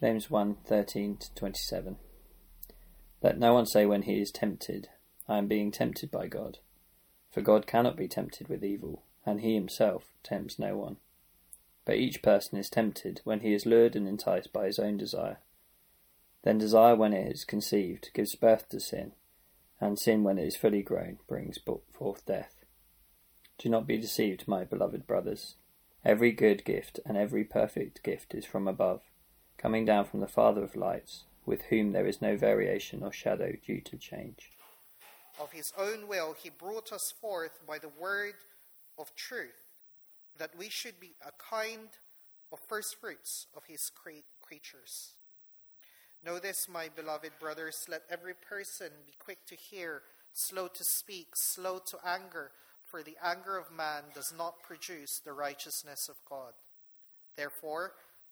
James 1:13 to 27. Let no one say when he is tempted, I am being tempted by God. For God cannot be tempted with evil, and he himself tempts no one. But each person is tempted when he is lured and enticed by his own desire. Then desire, when it is conceived, gives birth to sin, and sin, when it is fully grown, brings forth death. Do not be deceived, my beloved brothers. Every good gift and every perfect gift is from above, coming down from the Father of lights, with whom there is no variation or shadow due to change. Of his own will, he brought us forth by the word of truth, that we should be a kind of first fruits of his cre- creatures. Know this, my beloved brothers, let every person be quick to hear, slow to speak, slow to anger, for the anger of man does not produce the righteousness of God. Therefore,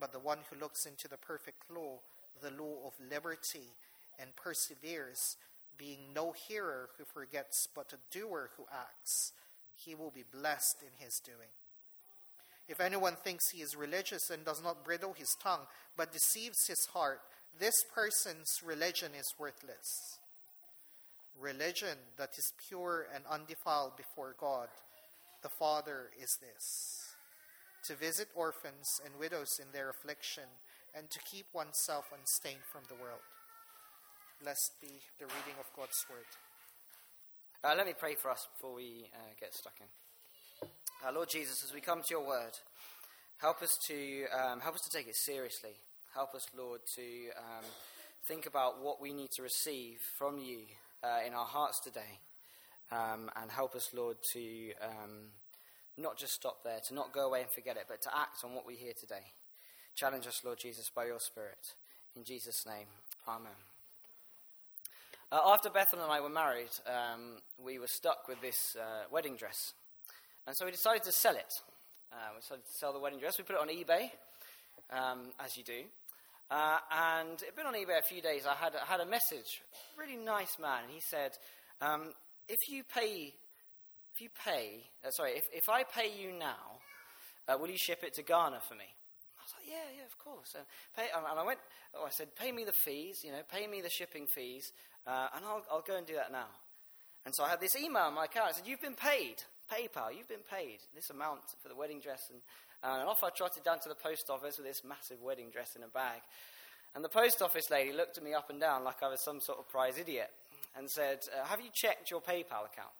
But the one who looks into the perfect law, the law of liberty, and perseveres, being no hearer who forgets, but a doer who acts, he will be blessed in his doing. If anyone thinks he is religious and does not bridle his tongue, but deceives his heart, this person's religion is worthless. Religion that is pure and undefiled before God, the Father, is this to visit orphans and widows in their affliction, and to keep oneself unstained from the world. Blessed be the reading of God's word. Uh, let me pray for us before we uh, get stuck in. Uh, Lord Jesus, as we come to your word, help us to um, help us to take it seriously. Help us, Lord, to um, think about what we need to receive from you uh, in our hearts today. Um, and help us, Lord, to um, not just stop there, to not go away and forget it, but to act on what we hear today. Challenge us, Lord Jesus, by your Spirit. In Jesus' name, Amen. Uh, after Bethel and I were married, um, we were stuck with this uh, wedding dress. And so we decided to sell it. Uh, we decided to sell the wedding dress. We put it on eBay, um, as you do. Uh, and it had been on eBay a few days. I had, I had a message, really nice man. He said, um, if you pay, if you pay, uh, sorry, if, if I pay you now, uh, will you ship it to Ghana for me? I was like, yeah, yeah, of course. And, pay, and I went, oh, I said, pay me the fees, you know, pay me the shipping fees, uh, and I'll, I'll go and do that now. And so I had this email in my account. I said, you've been paid. PayPal, you've been paid this amount for the wedding dress. And, uh, and off I trotted down to the post office with this massive wedding dress in a bag. And the post office lady looked at me up and down like I was some sort of prize idiot and said, uh, Have you checked your PayPal account?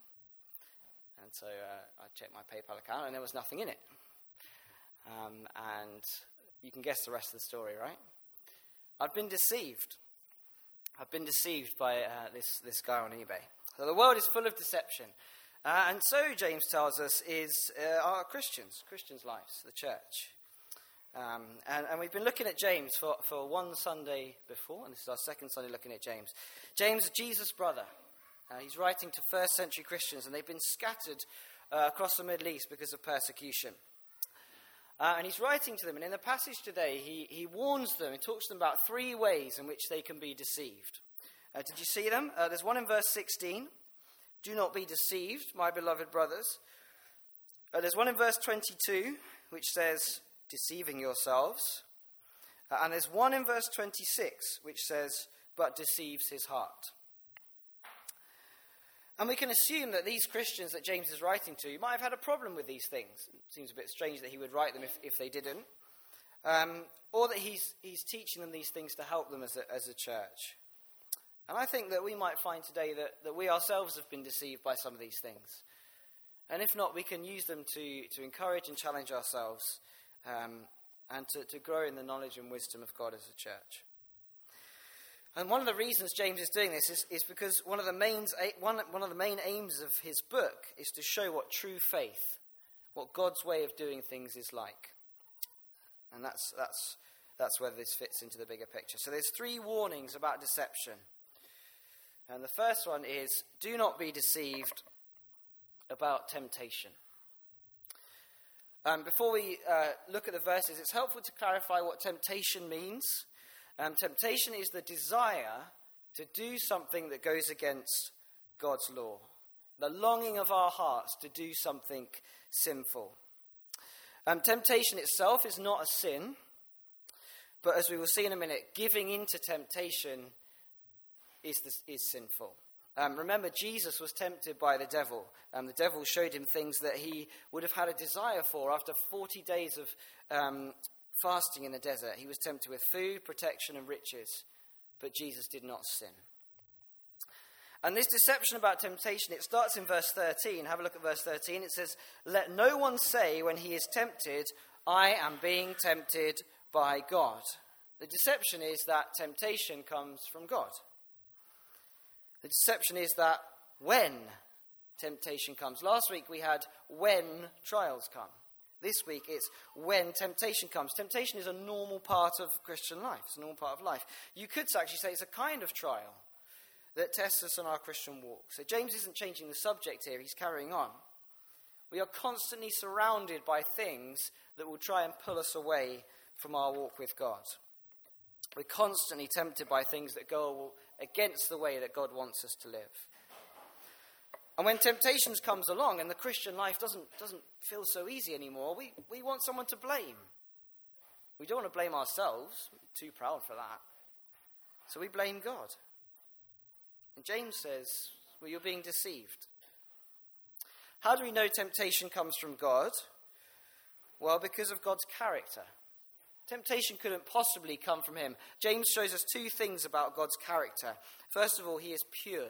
And so uh, I checked my PayPal account and there was nothing in it. Um, and you can guess the rest of the story, right? I've been deceived. I've been deceived by uh, this, this guy on eBay. So the world is full of deception. Uh, and so, James tells us, is uh, our Christians, Christians' lives, the church. Um, and, and, we've been looking at James for, for one Sunday before, and this is our second Sunday looking at James. James, Jesus' brother. Uh, he's writing to first century Christians, and they've been scattered uh, across the Middle East because of persecution. Uh, and he's writing to them, and in the passage today, he, he warns them, he talks to them about three ways in which they can be deceived. Uh, did you see them? Uh, there's one in verse 16. Do not be deceived, my beloved brothers. Uh, there's one in verse 22, which says, deceiving yourselves. And there's one in verse 26, which says, but deceives his heart. And we can assume that these Christians that James is writing to might have had a problem with these things. It seems a bit strange that he would write them if, if they didn't. Um, or that he's, he's teaching them these things to help them as a, as a church. And I think that we might find today that, that we ourselves have been deceived by some of these things. And if not, we can use them to, to encourage and challenge ourselves um, and to, to grow in the knowledge and wisdom of God as a church. And one of the reasons James is doing this is, is because one of, the main, one, one of the main aims of his book is to show what true faith, what God's way of doing things is like. And that's, that's that's where this fits into the bigger picture. So there's three warnings about deception. And the first one is do not be deceived about temptation. Um, before we uh, look at the verses, it's helpful to clarify what temptation means. Um, temptation is the desire to do something that goes against God's law, the longing of our hearts to do something sinful. Um, temptation itself is not a sin, but as we will see in a minute, giving into temptation is, is sinful. Um, remember, Jesus was tempted by the devil. and the devil showed him things that he would have had a desire for after 40 days of um, fasting in the desert. He was tempted with food, protection, and riches, but Jesus did not sin. And this deception about temptation, it starts in verse 13. Have a look at verse 13. It says, Let no one say when he is tempted, I am being tempted by God. The deception is that temptation comes from God. The deception is that when temptation comes. Last week we had when trials come. This week it's when temptation comes. Temptation is a normal part of Christian life, it's a normal part of life. You could actually say it's a kind of trial that tests us on our Christian walk. So James isn't changing the subject here, he's carrying on. We are constantly surrounded by things that will try and pull us away from our walk with God. We're constantly tempted by things that go against the way that God wants us to live. And when temptations comes along and the Christian life doesn't, doesn't feel so easy anymore, we, we want someone to blame. We don't want to blame ourselves. We're too proud for that. So we blame God. And James says, well, you're being deceived. How do we know temptation comes from God? Well, because of God's character. Temptation couldn't possibly come from him. James shows us two things about God's character. First of all, he is pure.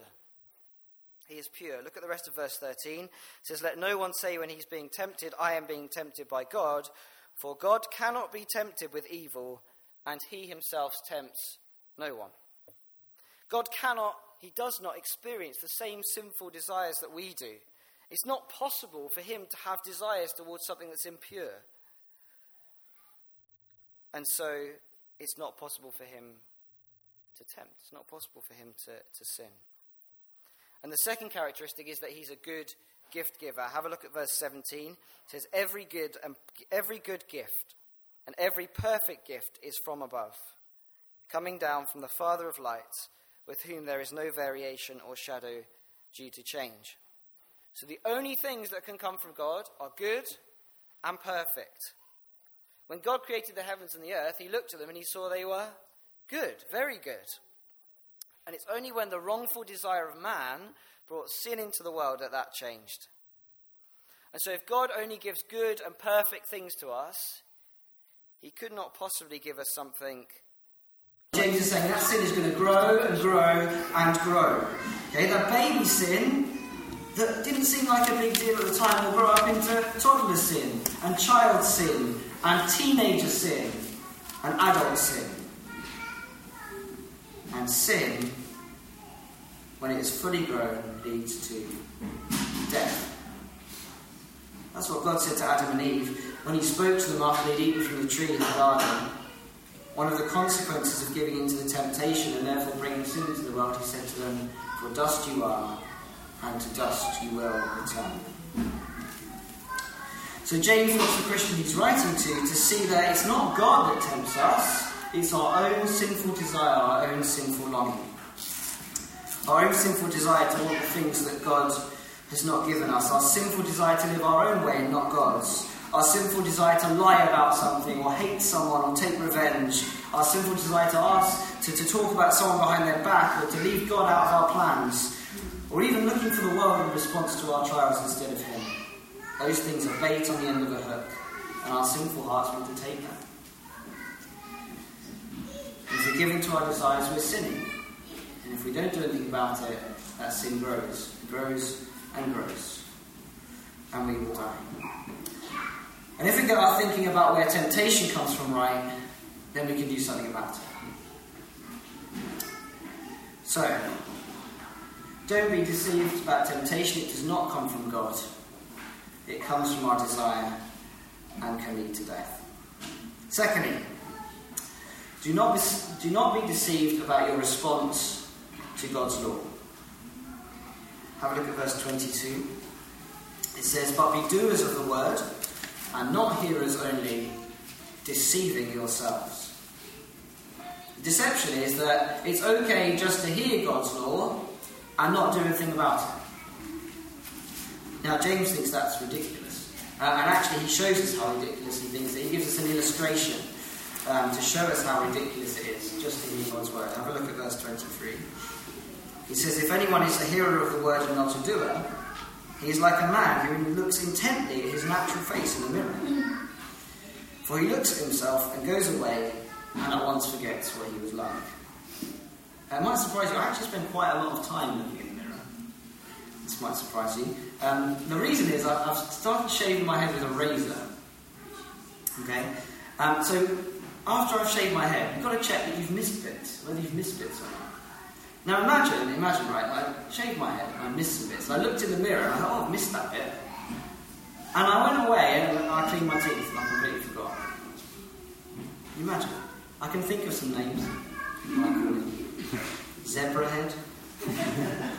He is pure. Look at the rest of verse 13. It says, Let no one say when he's being tempted, I am being tempted by God, for God cannot be tempted with evil, and he himself tempts no one. God cannot, he does not experience the same sinful desires that we do. It's not possible for him to have desires towards something that's impure. And so it's not possible for him to tempt. It's not possible for him to, to sin. And the second characteristic is that he's a good gift giver. Have a look at verse 17. It says, Every good, and every good gift and every perfect gift is from above, coming down from the Father of lights, with whom there is no variation or shadow due to change. So the only things that can come from God are good and perfect. When God created the heavens and the earth, he looked at them and he saw they were good, very good. And it's only when the wrongful desire of man brought sin into the world that that changed. And so, if God only gives good and perfect things to us, he could not possibly give us something. James is saying that sin is going to grow and grow and grow. Okay, that baby sin that didn't seem like a big deal at the time will grow up into toddler sin and child sin and teenager sin and adult sin. And sin, when it is fully grown, leads to death. That's what God said to Adam and Eve when He spoke to them after they'd eaten from the tree in the garden. One of the consequences of giving into the temptation and therefore bringing sin into the world, He said to them, For dust you are, and to dust you will return. So James wants the Christian he's writing to to see that it's not God that tempts us, it's our own sinful desire, our own sinful longing. Our own sinful desire to want the things that God has not given us, our sinful desire to live our own way and not God's, our sinful desire to lie about something or hate someone or take revenge, our sinful desire to ask to, to talk about someone behind their back or to leave God out of our plans or even looking for the world in response to our trials instead of Him. Those things are bait on the end of a hook, and our sinful hearts want to take that. If we're giving to our desires, we're sinning. And if we don't do anything about it, that sin grows, grows and grows. And we will die. And if we get our thinking about where temptation comes from right, then we can do something about it. So, don't be deceived about temptation. It does not come from God. It comes from our desire and can lead to death. Secondly, Do not, be, do not be deceived about your response to God's law. Have a look at verse 22. It says, But be doers of the word, and not hearers only, deceiving yourselves. Deception is that it's okay just to hear God's law and not do anything about it. Now, James thinks that's ridiculous. Uh, and actually, he shows us how ridiculous he thinks it. He gives us an illustration um, to show us how ridiculous it is just to hear God's word. Have a look at verse 23. He says, If anyone is a hearer of the word and not a doer, he is like a man who looks intently at his natural face in the mirror. For he looks at himself and goes away and at once forgets what he was like. It might surprise you, I actually spend quite a lot of time looking in the mirror. This might surprise you. Um, the reason is I've started shaving my head with a razor. Okay? Um, so after I've shaved my head, you've got to check that you've missed bits, whether you've missed bits or not. Now imagine, imagine, right, I shaved my head and I missed some bits. I looked in the mirror and I thought, oh, I've missed that bit. And I went away and I cleaned my teeth and I completely forgot. Imagine. I can think of some names. Zebra Head.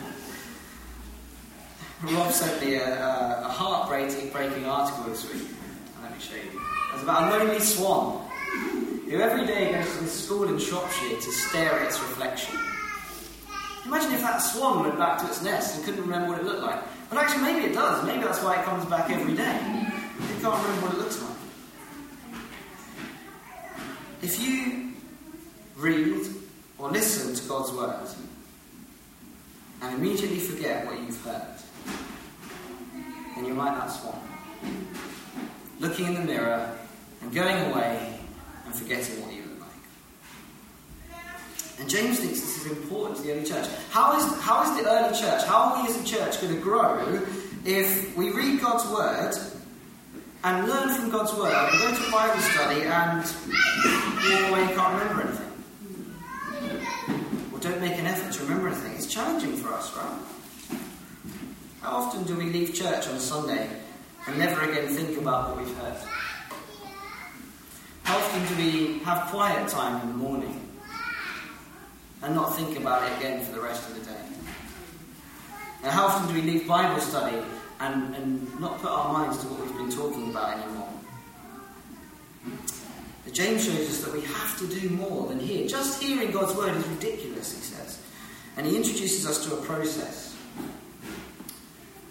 Rob sent me a, a, a heartbreaking breaking article this week. Let me show you. It's about a lonely swan who every day goes to this school in Shropshire to stare at its reflection. Imagine if that swan went back to its nest and couldn't remember what it looked like. But actually, maybe it does. Maybe that's why it comes back every day. It can't remember what it looks like. If you read or listen to God's word and immediately forget what you've heard, then you're like that swan. Looking in the mirror and going away and forgetting what you. And James thinks this is important to the early church. How is, how is the early church, how are we as a church going to grow if we read God's word and learn from God's word and go to Bible study and walk away and can't remember anything? Or don't make an effort to remember anything? It's challenging for us, right? How often do we leave church on Sunday and never again think about what we've heard? How often do we have quiet time in the morning and not think about it again for the rest of the day? And how often do we leave Bible study and, and not put our minds to what we've been talking about anymore? But James shows us that we have to do more than hear. Just hearing God's word is ridiculous, he says. And he introduces us to a process.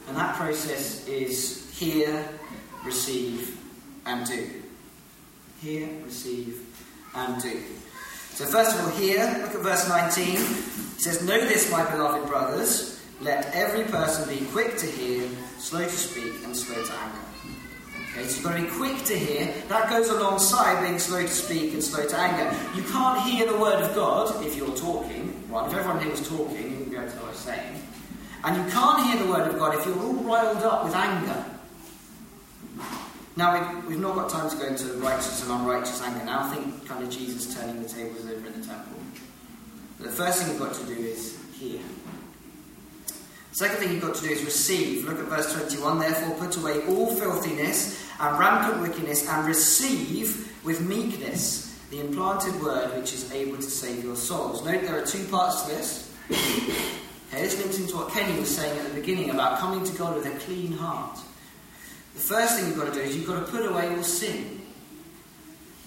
And that process is hear, receive, and do. Hear, receive, and do. So, first of all, here, look at verse 19. It says, Know this, my beloved brothers, let every person be quick to hear, slow to speak, and slow to anger. Okay, so you've got to be quick to hear. That goes alongside being slow to speak and slow to anger. You can't hear the word of God if you're talking. Right? If everyone here was talking, you wouldn't be able to know what I was saying. And you can't hear the word of God if you're all riled up with anger. Now, we've, we've not got time to go into righteous and unrighteous anger now. I Think kind of Jesus turning the tables over in the temple. But the first thing you've got to do is hear. Second thing you've got to do is receive. Look at verse 21. Therefore, put away all filthiness and rampant wickedness and receive with meekness the implanted word which is able to save your souls. Note there are two parts to this. Okay, this links into what Kenny was saying at the beginning about coming to God with a clean heart. The first thing you've got to do is you've got to put away all sin.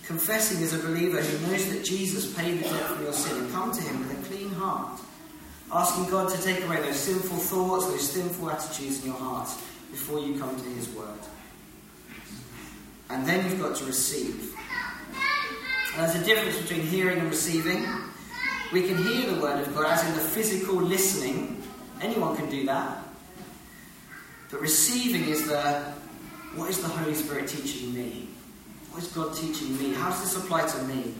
Confessing as a believer who knows that Jesus paid the debt for your sin and come to Him with a clean heart. Asking God to take away those sinful thoughts, those sinful attitudes in your heart before you come to His Word. And then you've got to receive. And there's a difference between hearing and receiving. We can hear the Word of God as in the physical listening. Anyone can do that. But receiving is the what is the Holy Spirit teaching me? What is God teaching me? How does this apply to me?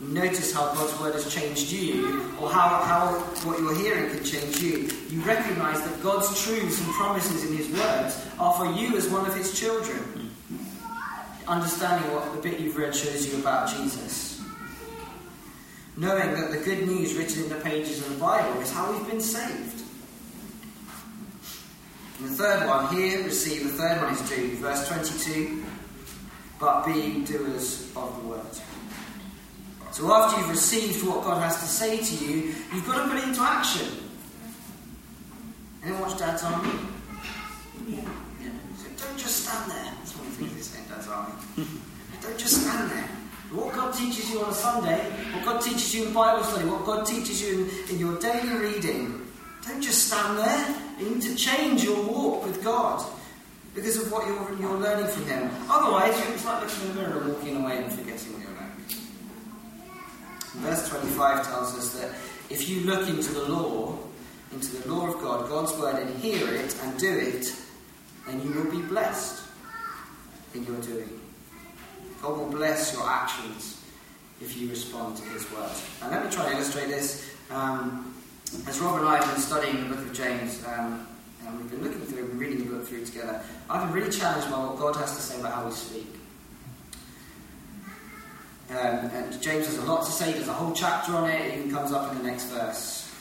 Notice how God's word has changed you, or how, how what you're hearing can change you. You recognize that God's truths and promises in His words are for you as one of His children. Understanding what the bit you've read shows you about Jesus. Knowing that the good news written in the pages of the Bible is how we've been saved. And the third one here, receive. The third one is do. Verse 22. but be doers of the word. So after you've received what God has to say to you, you've got to put it into action. Anyone watch Dad's Army? Yeah. yeah. So don't just stand there. That's what we think he's saying, Dad's Army. don't just stand there. What God teaches you on a Sunday, what God teaches you in Bible study, what God teaches you in, in your daily reading, don't just stand there. You need to change your walk with God because of what you're, you're learning from Him. Otherwise, you it's like looking in the mirror and walking away and forgetting what you're learning. Verse 25 tells us that if you look into the law, into the law of God, God's word, and hear it and do it, then you will be blessed in your doing. God will bless your actions if you respond to His word. And let me try and illustrate this. Um, as Rob and I have been studying the book of James, um, and we've been looking through and reading the book through together, I've been really challenged by what God has to say about how we speak. Um, and James has a lot to say, there's a whole chapter on it, it even comes up in the next verse.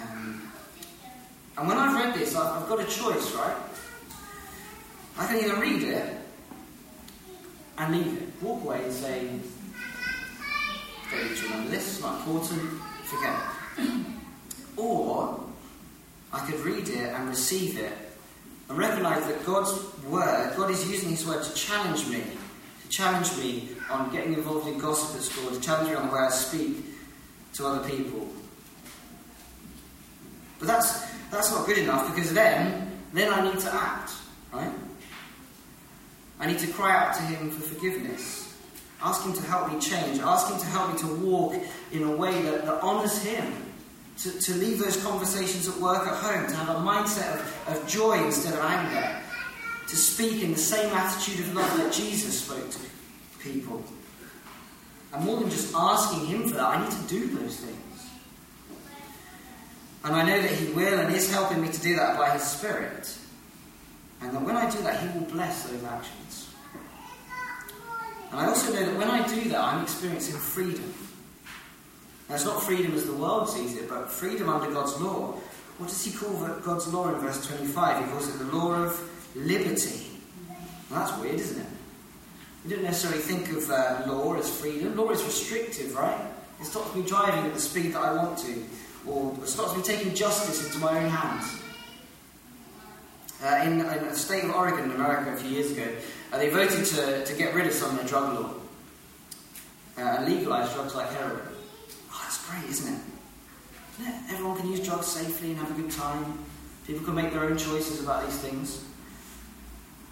Um, and when I've read this, I've, I've got a choice, right? I can either read it and leave it, walk away and say, don't need to remember this, it's not important, forget it. Or I could read it and receive it and recognize that God's word, God is using His word to challenge me, to challenge me on getting involved in gossip at school, to challenge me on the way I speak to other people. But that's that's not good enough because then then I need to act, right? I need to cry out to Him for forgiveness. Ask Him to help me change. Ask Him to help me to walk in a way that, that honours Him. To, to leave those conversations at work, at home, to have a mindset of, of joy instead of anger. To speak in the same attitude of love that Jesus spoke to people. And more than just asking Him for that, I need to do those things. And I know that He will and is helping me to do that by His Spirit. And that when I do that, He will bless those actions. And I also know that when I do that, I'm experiencing freedom. Now, it's not freedom as the world sees it, but freedom under God's law. What does He call God's law in verse 25? He calls it the law of liberty. Well, that's weird, isn't it? We don't necessarily think of uh, law as freedom. Law is restrictive, right? It stops me driving at the speed that I want to, or it stops me taking justice into my own hands. Uh, in, in, the state of Oregon in America a few years ago, uh, they voted to, to get rid of some of their drug law uh, and legalise drugs like heroin. That's great, isn't it? Yeah, everyone can use drugs safely and have a good time. People can make their own choices about these things.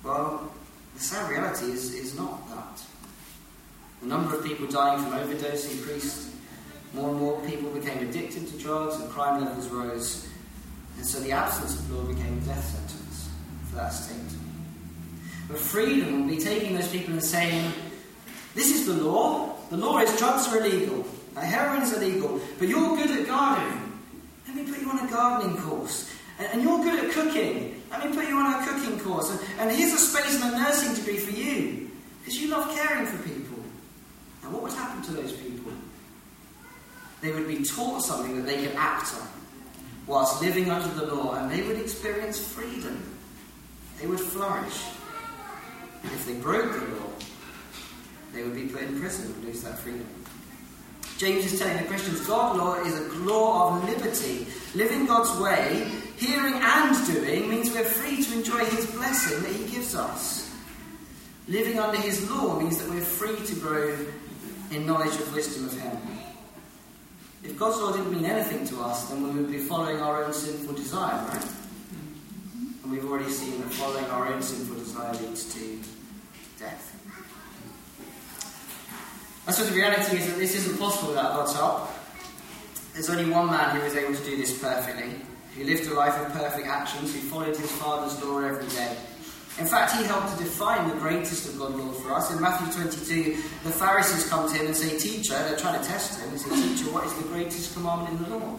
Well, the sad reality is, is not that. The number of people dying from overdose increased. More and more people became addicted to drugs and crime levels rose. And so the absence of law became a death sentence for that state. But freedom will be taking those people and saying, This is the law. The law is drugs are illegal. Now, heroin is illegal. But you're good at gardening. Let me put you on a gardening course. And, and you're good at cooking. Let me put you on a cooking course. And, and here's a space in a nursing degree for you. Because you love caring for people. Now, what would happen to those people? They would be taught something that they could act on whilst living under the law, and they would experience freedom. They would flourish. If they broke the law, they would be put in prison and lose that freedom. James is telling the Christians God's law is a law of liberty. Living God's way, hearing and doing, means we're free to enjoy His blessing that He gives us. Living under His law means that we're free to grow in knowledge of wisdom of Him. If God's law didn't mean anything to us, then we would be following our own sinful desire, right? And we've already seen that following our own sinful desire leads to death. And so the reality is that this isn't possible without God's help. There's only one man who was able to do this perfectly, who lived a life of perfect actions, who followed his Father's law every day. In fact, he helped to define the greatest of God's law for us. In Matthew 22, the Pharisees come to him and say, Teacher, they're trying to test him, and say, Teacher, what is the greatest commandment in the law?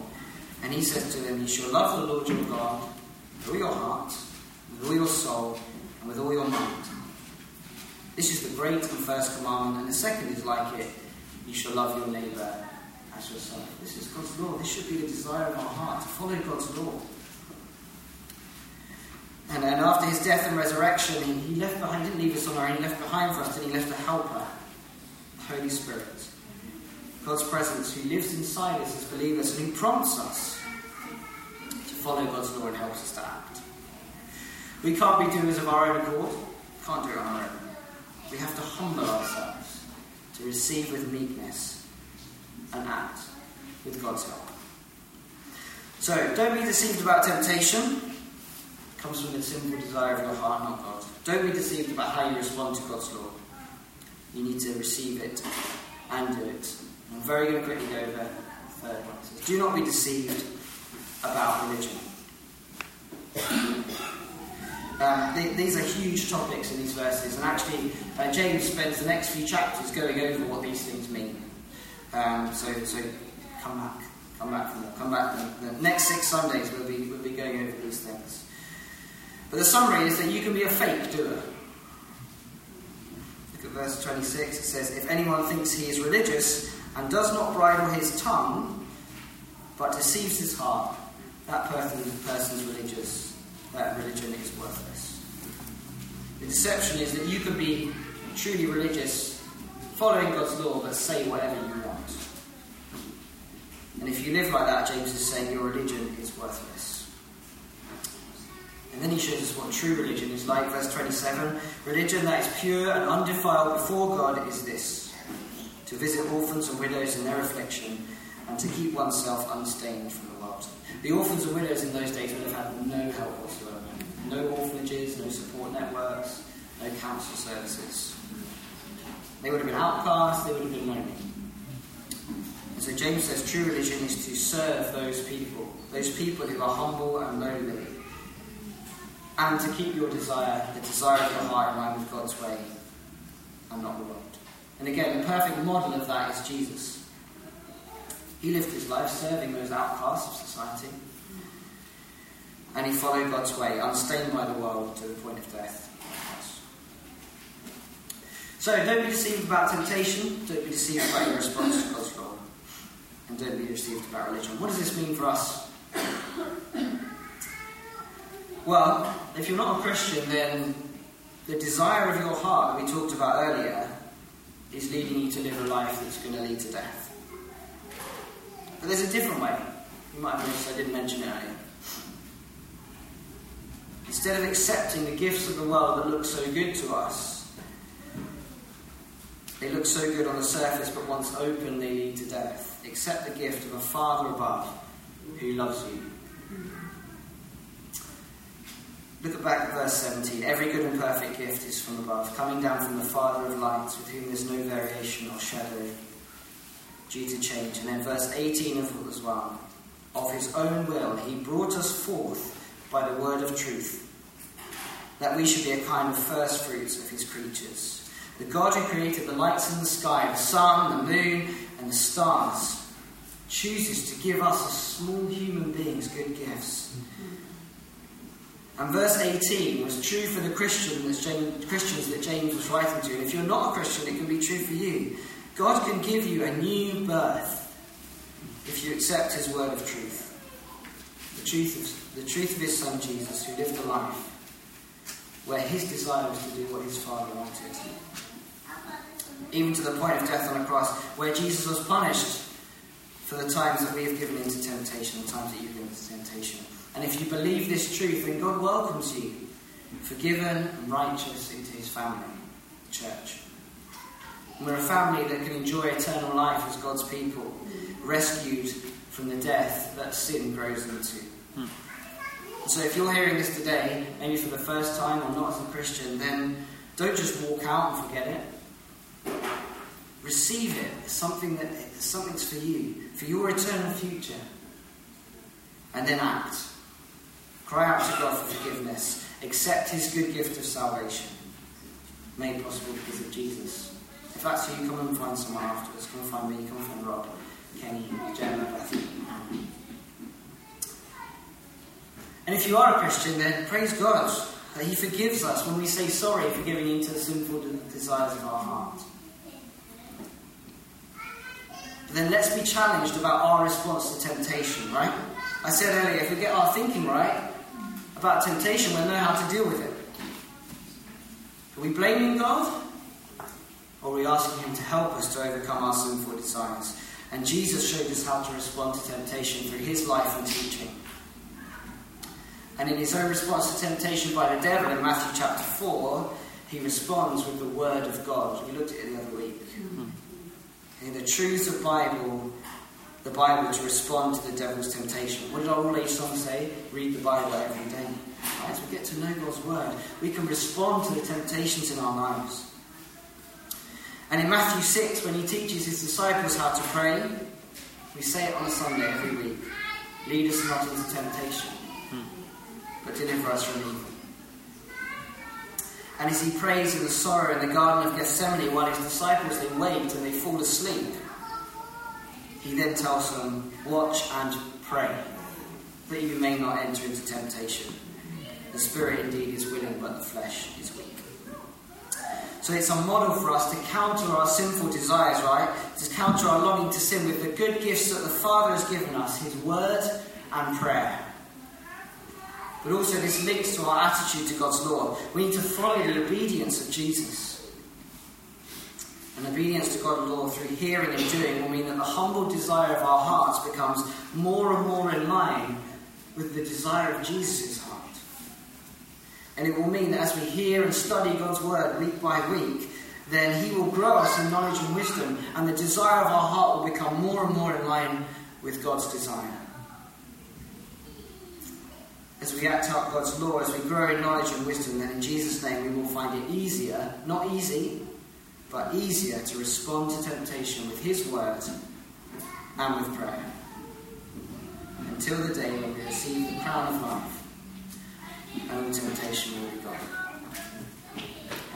And he says to them, You shall love the Lord your God with all your heart, with all your soul, and with all your mind. This is the great and first commandment, and the second is like it you shall love your neighbour as yourself. This is God's law. This should be the desire of our heart to follow God's law. And then after his death and resurrection, he, he left behind, he didn't leave us on our own, he left behind for us, and he left a helper, the Holy Spirit. God's presence who lives inside us as believers and who prompts us to follow God's law and helps us to act. We can't be doers of our own accord, can't do it on our own. We have to humble ourselves to receive with meekness and act with God's help. So, don't be deceived about temptation. It comes from the sinful desire of your heart, not God. Don't be deceived about how you respond to God's law. You need to receive it and do it. I'm very going to quickly go over the third one. Do not be deceived about religion. Um, th- these are huge topics in these verses, and actually, uh, James spends the next few chapters going over what these things mean. Um, so, so come back, come back for more, come back. The, next six Sundays we'll be, we'll be going over these things. But the summary is that you can be a fake doer. Look at verse 26. It says, If anyone thinks he is religious and does not bridle his tongue, but deceives his heart, that person, person's religious. That religion is worthless. The deception is that you can be truly religious, following God's law, but say whatever you want. And if you live like that, James is saying your religion is worthless. And then he shows us what true religion is like. Verse 27 Religion that is pure and undefiled before God is this to visit orphans and widows in their affliction, and to keep oneself unstained from the world. The orphans and widows in those days would have had no help whatsoever. No orphanages, no support networks, no council services. They would have been outcast, they would have been lonely. And so James says true religion is to serve those people, those people who are humble and lowly, and to keep your desire, the desire of your heart in line with God's way and not the world. And again, the perfect model of that is Jesus. He lived his life serving those outcasts of society. And he followed God's way, unstained by the world to the point of death. So don't be deceived about temptation, don't be deceived about your response to God's law, and don't be deceived about religion. What does this mean for us? Well, if you're not a Christian, then the desire of your heart we talked about earlier is leading you to live a life that's going to lead to death. But there's a different way. You might have noticed I didn't mention it earlier. Instead of accepting the gifts of the world that look so good to us, they look so good on the surface, but once open, they lead to death. Accept the gift of a Father above who loves you. Look back at verse 17. Every good and perfect gift is from above, coming down from the Father of lights, with whom there's no variation or shadow due to change. And then verse 18 of as well. Of his own will, he brought us forth by the word of truth, that we should be a kind of first fruits of his creatures. The God who created the lights in the sky, the sun, the moon, and the stars, chooses to give us as small human beings good gifts. And verse 18 was true for the Christian Christians that James was writing to. And if you're not a Christian, it can be true for you. God can give you a new birth if you accept his word of truth. The truth of, the truth of his son Jesus, who lived a life where his desire was to do what his father wanted. Even to the point of death on a cross, where Jesus was punished for the times that we have given into temptation, the times that you've given into temptation. And if you believe this truth, then God welcomes you, forgiven and righteous, into his family, the church. We're a family that can enjoy eternal life as God's people, rescued from the death that sin grows into. Hmm. So if you're hearing this today, maybe for the first time or not as a Christian, then don't just walk out and forget it. Receive it as something that something's for you, for your eternal future. And then act. Cry out to God for forgiveness. Accept his good gift of salvation, made possible because of Jesus. If that's you, come and find someone afterwards. Come and find me, come and find Rob, Kenny, Gemma, Beth. And if you are a Christian, then praise God that He forgives us when we say sorry for giving in to the sinful desires of our heart. But then let's be challenged about our response to temptation, right? I said earlier, if we get our thinking right, about temptation, we'll know how to deal with it. Are we blaming God? Or are we asking Him to help us to overcome our sinful desires? And Jesus showed us how to respond to temptation through His life and teaching. And in His own response to temptation by the devil in Matthew chapter 4, He responds with the Word of God. We looked at it the other week. In the truths of Bible, the Bible to respond to the devil's temptation. What did our all age song say? Read the Bible every day. As we get to know God's Word, we can respond to the temptations in our lives. And in Matthew 6, when he teaches his disciples how to pray, we say it on a Sunday every week Lead us not into temptation, but deliver us from evil. And as he prays in the sorrow in the Garden of Gethsemane while his disciples they wait and they fall asleep, he then tells them, Watch and pray, that you may not enter into temptation. The spirit indeed is willing, but the flesh is weak. So it's a model for us to counter our sinful desires, right? To counter our longing to sin with the good gifts that the Father has given us His Word and prayer. But also, this links to our attitude to God's law. We need to follow the obedience of Jesus. And obedience to God's law through hearing and doing will mean that the humble desire of our hearts becomes more and more in line with the desire of Jesus'. And it will mean that as we hear and study God's word week by week, then He will grow us in knowledge and wisdom, and the desire of our heart will become more and more in line with God's desire. As we act out God's law, as we grow in knowledge and wisdom, then in Jesus' name we will find it easier, not easy, but easier to respond to temptation with His word and with prayer. Until the day when we receive the crown of life all temptation will be gone.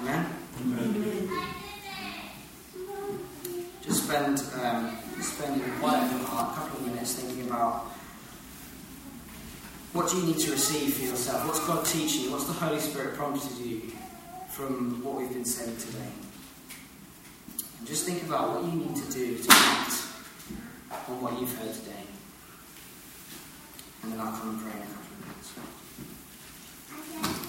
Amen? Amen. Just spend um, spend in quiet your heart a couple of minutes thinking about what do you need to receive for yourself? What's God teaching you? What's the Holy Spirit prompted you from what we've been saying today? And just think about what you need to do to act on what you've heard today. And then I'll come and pray yeah.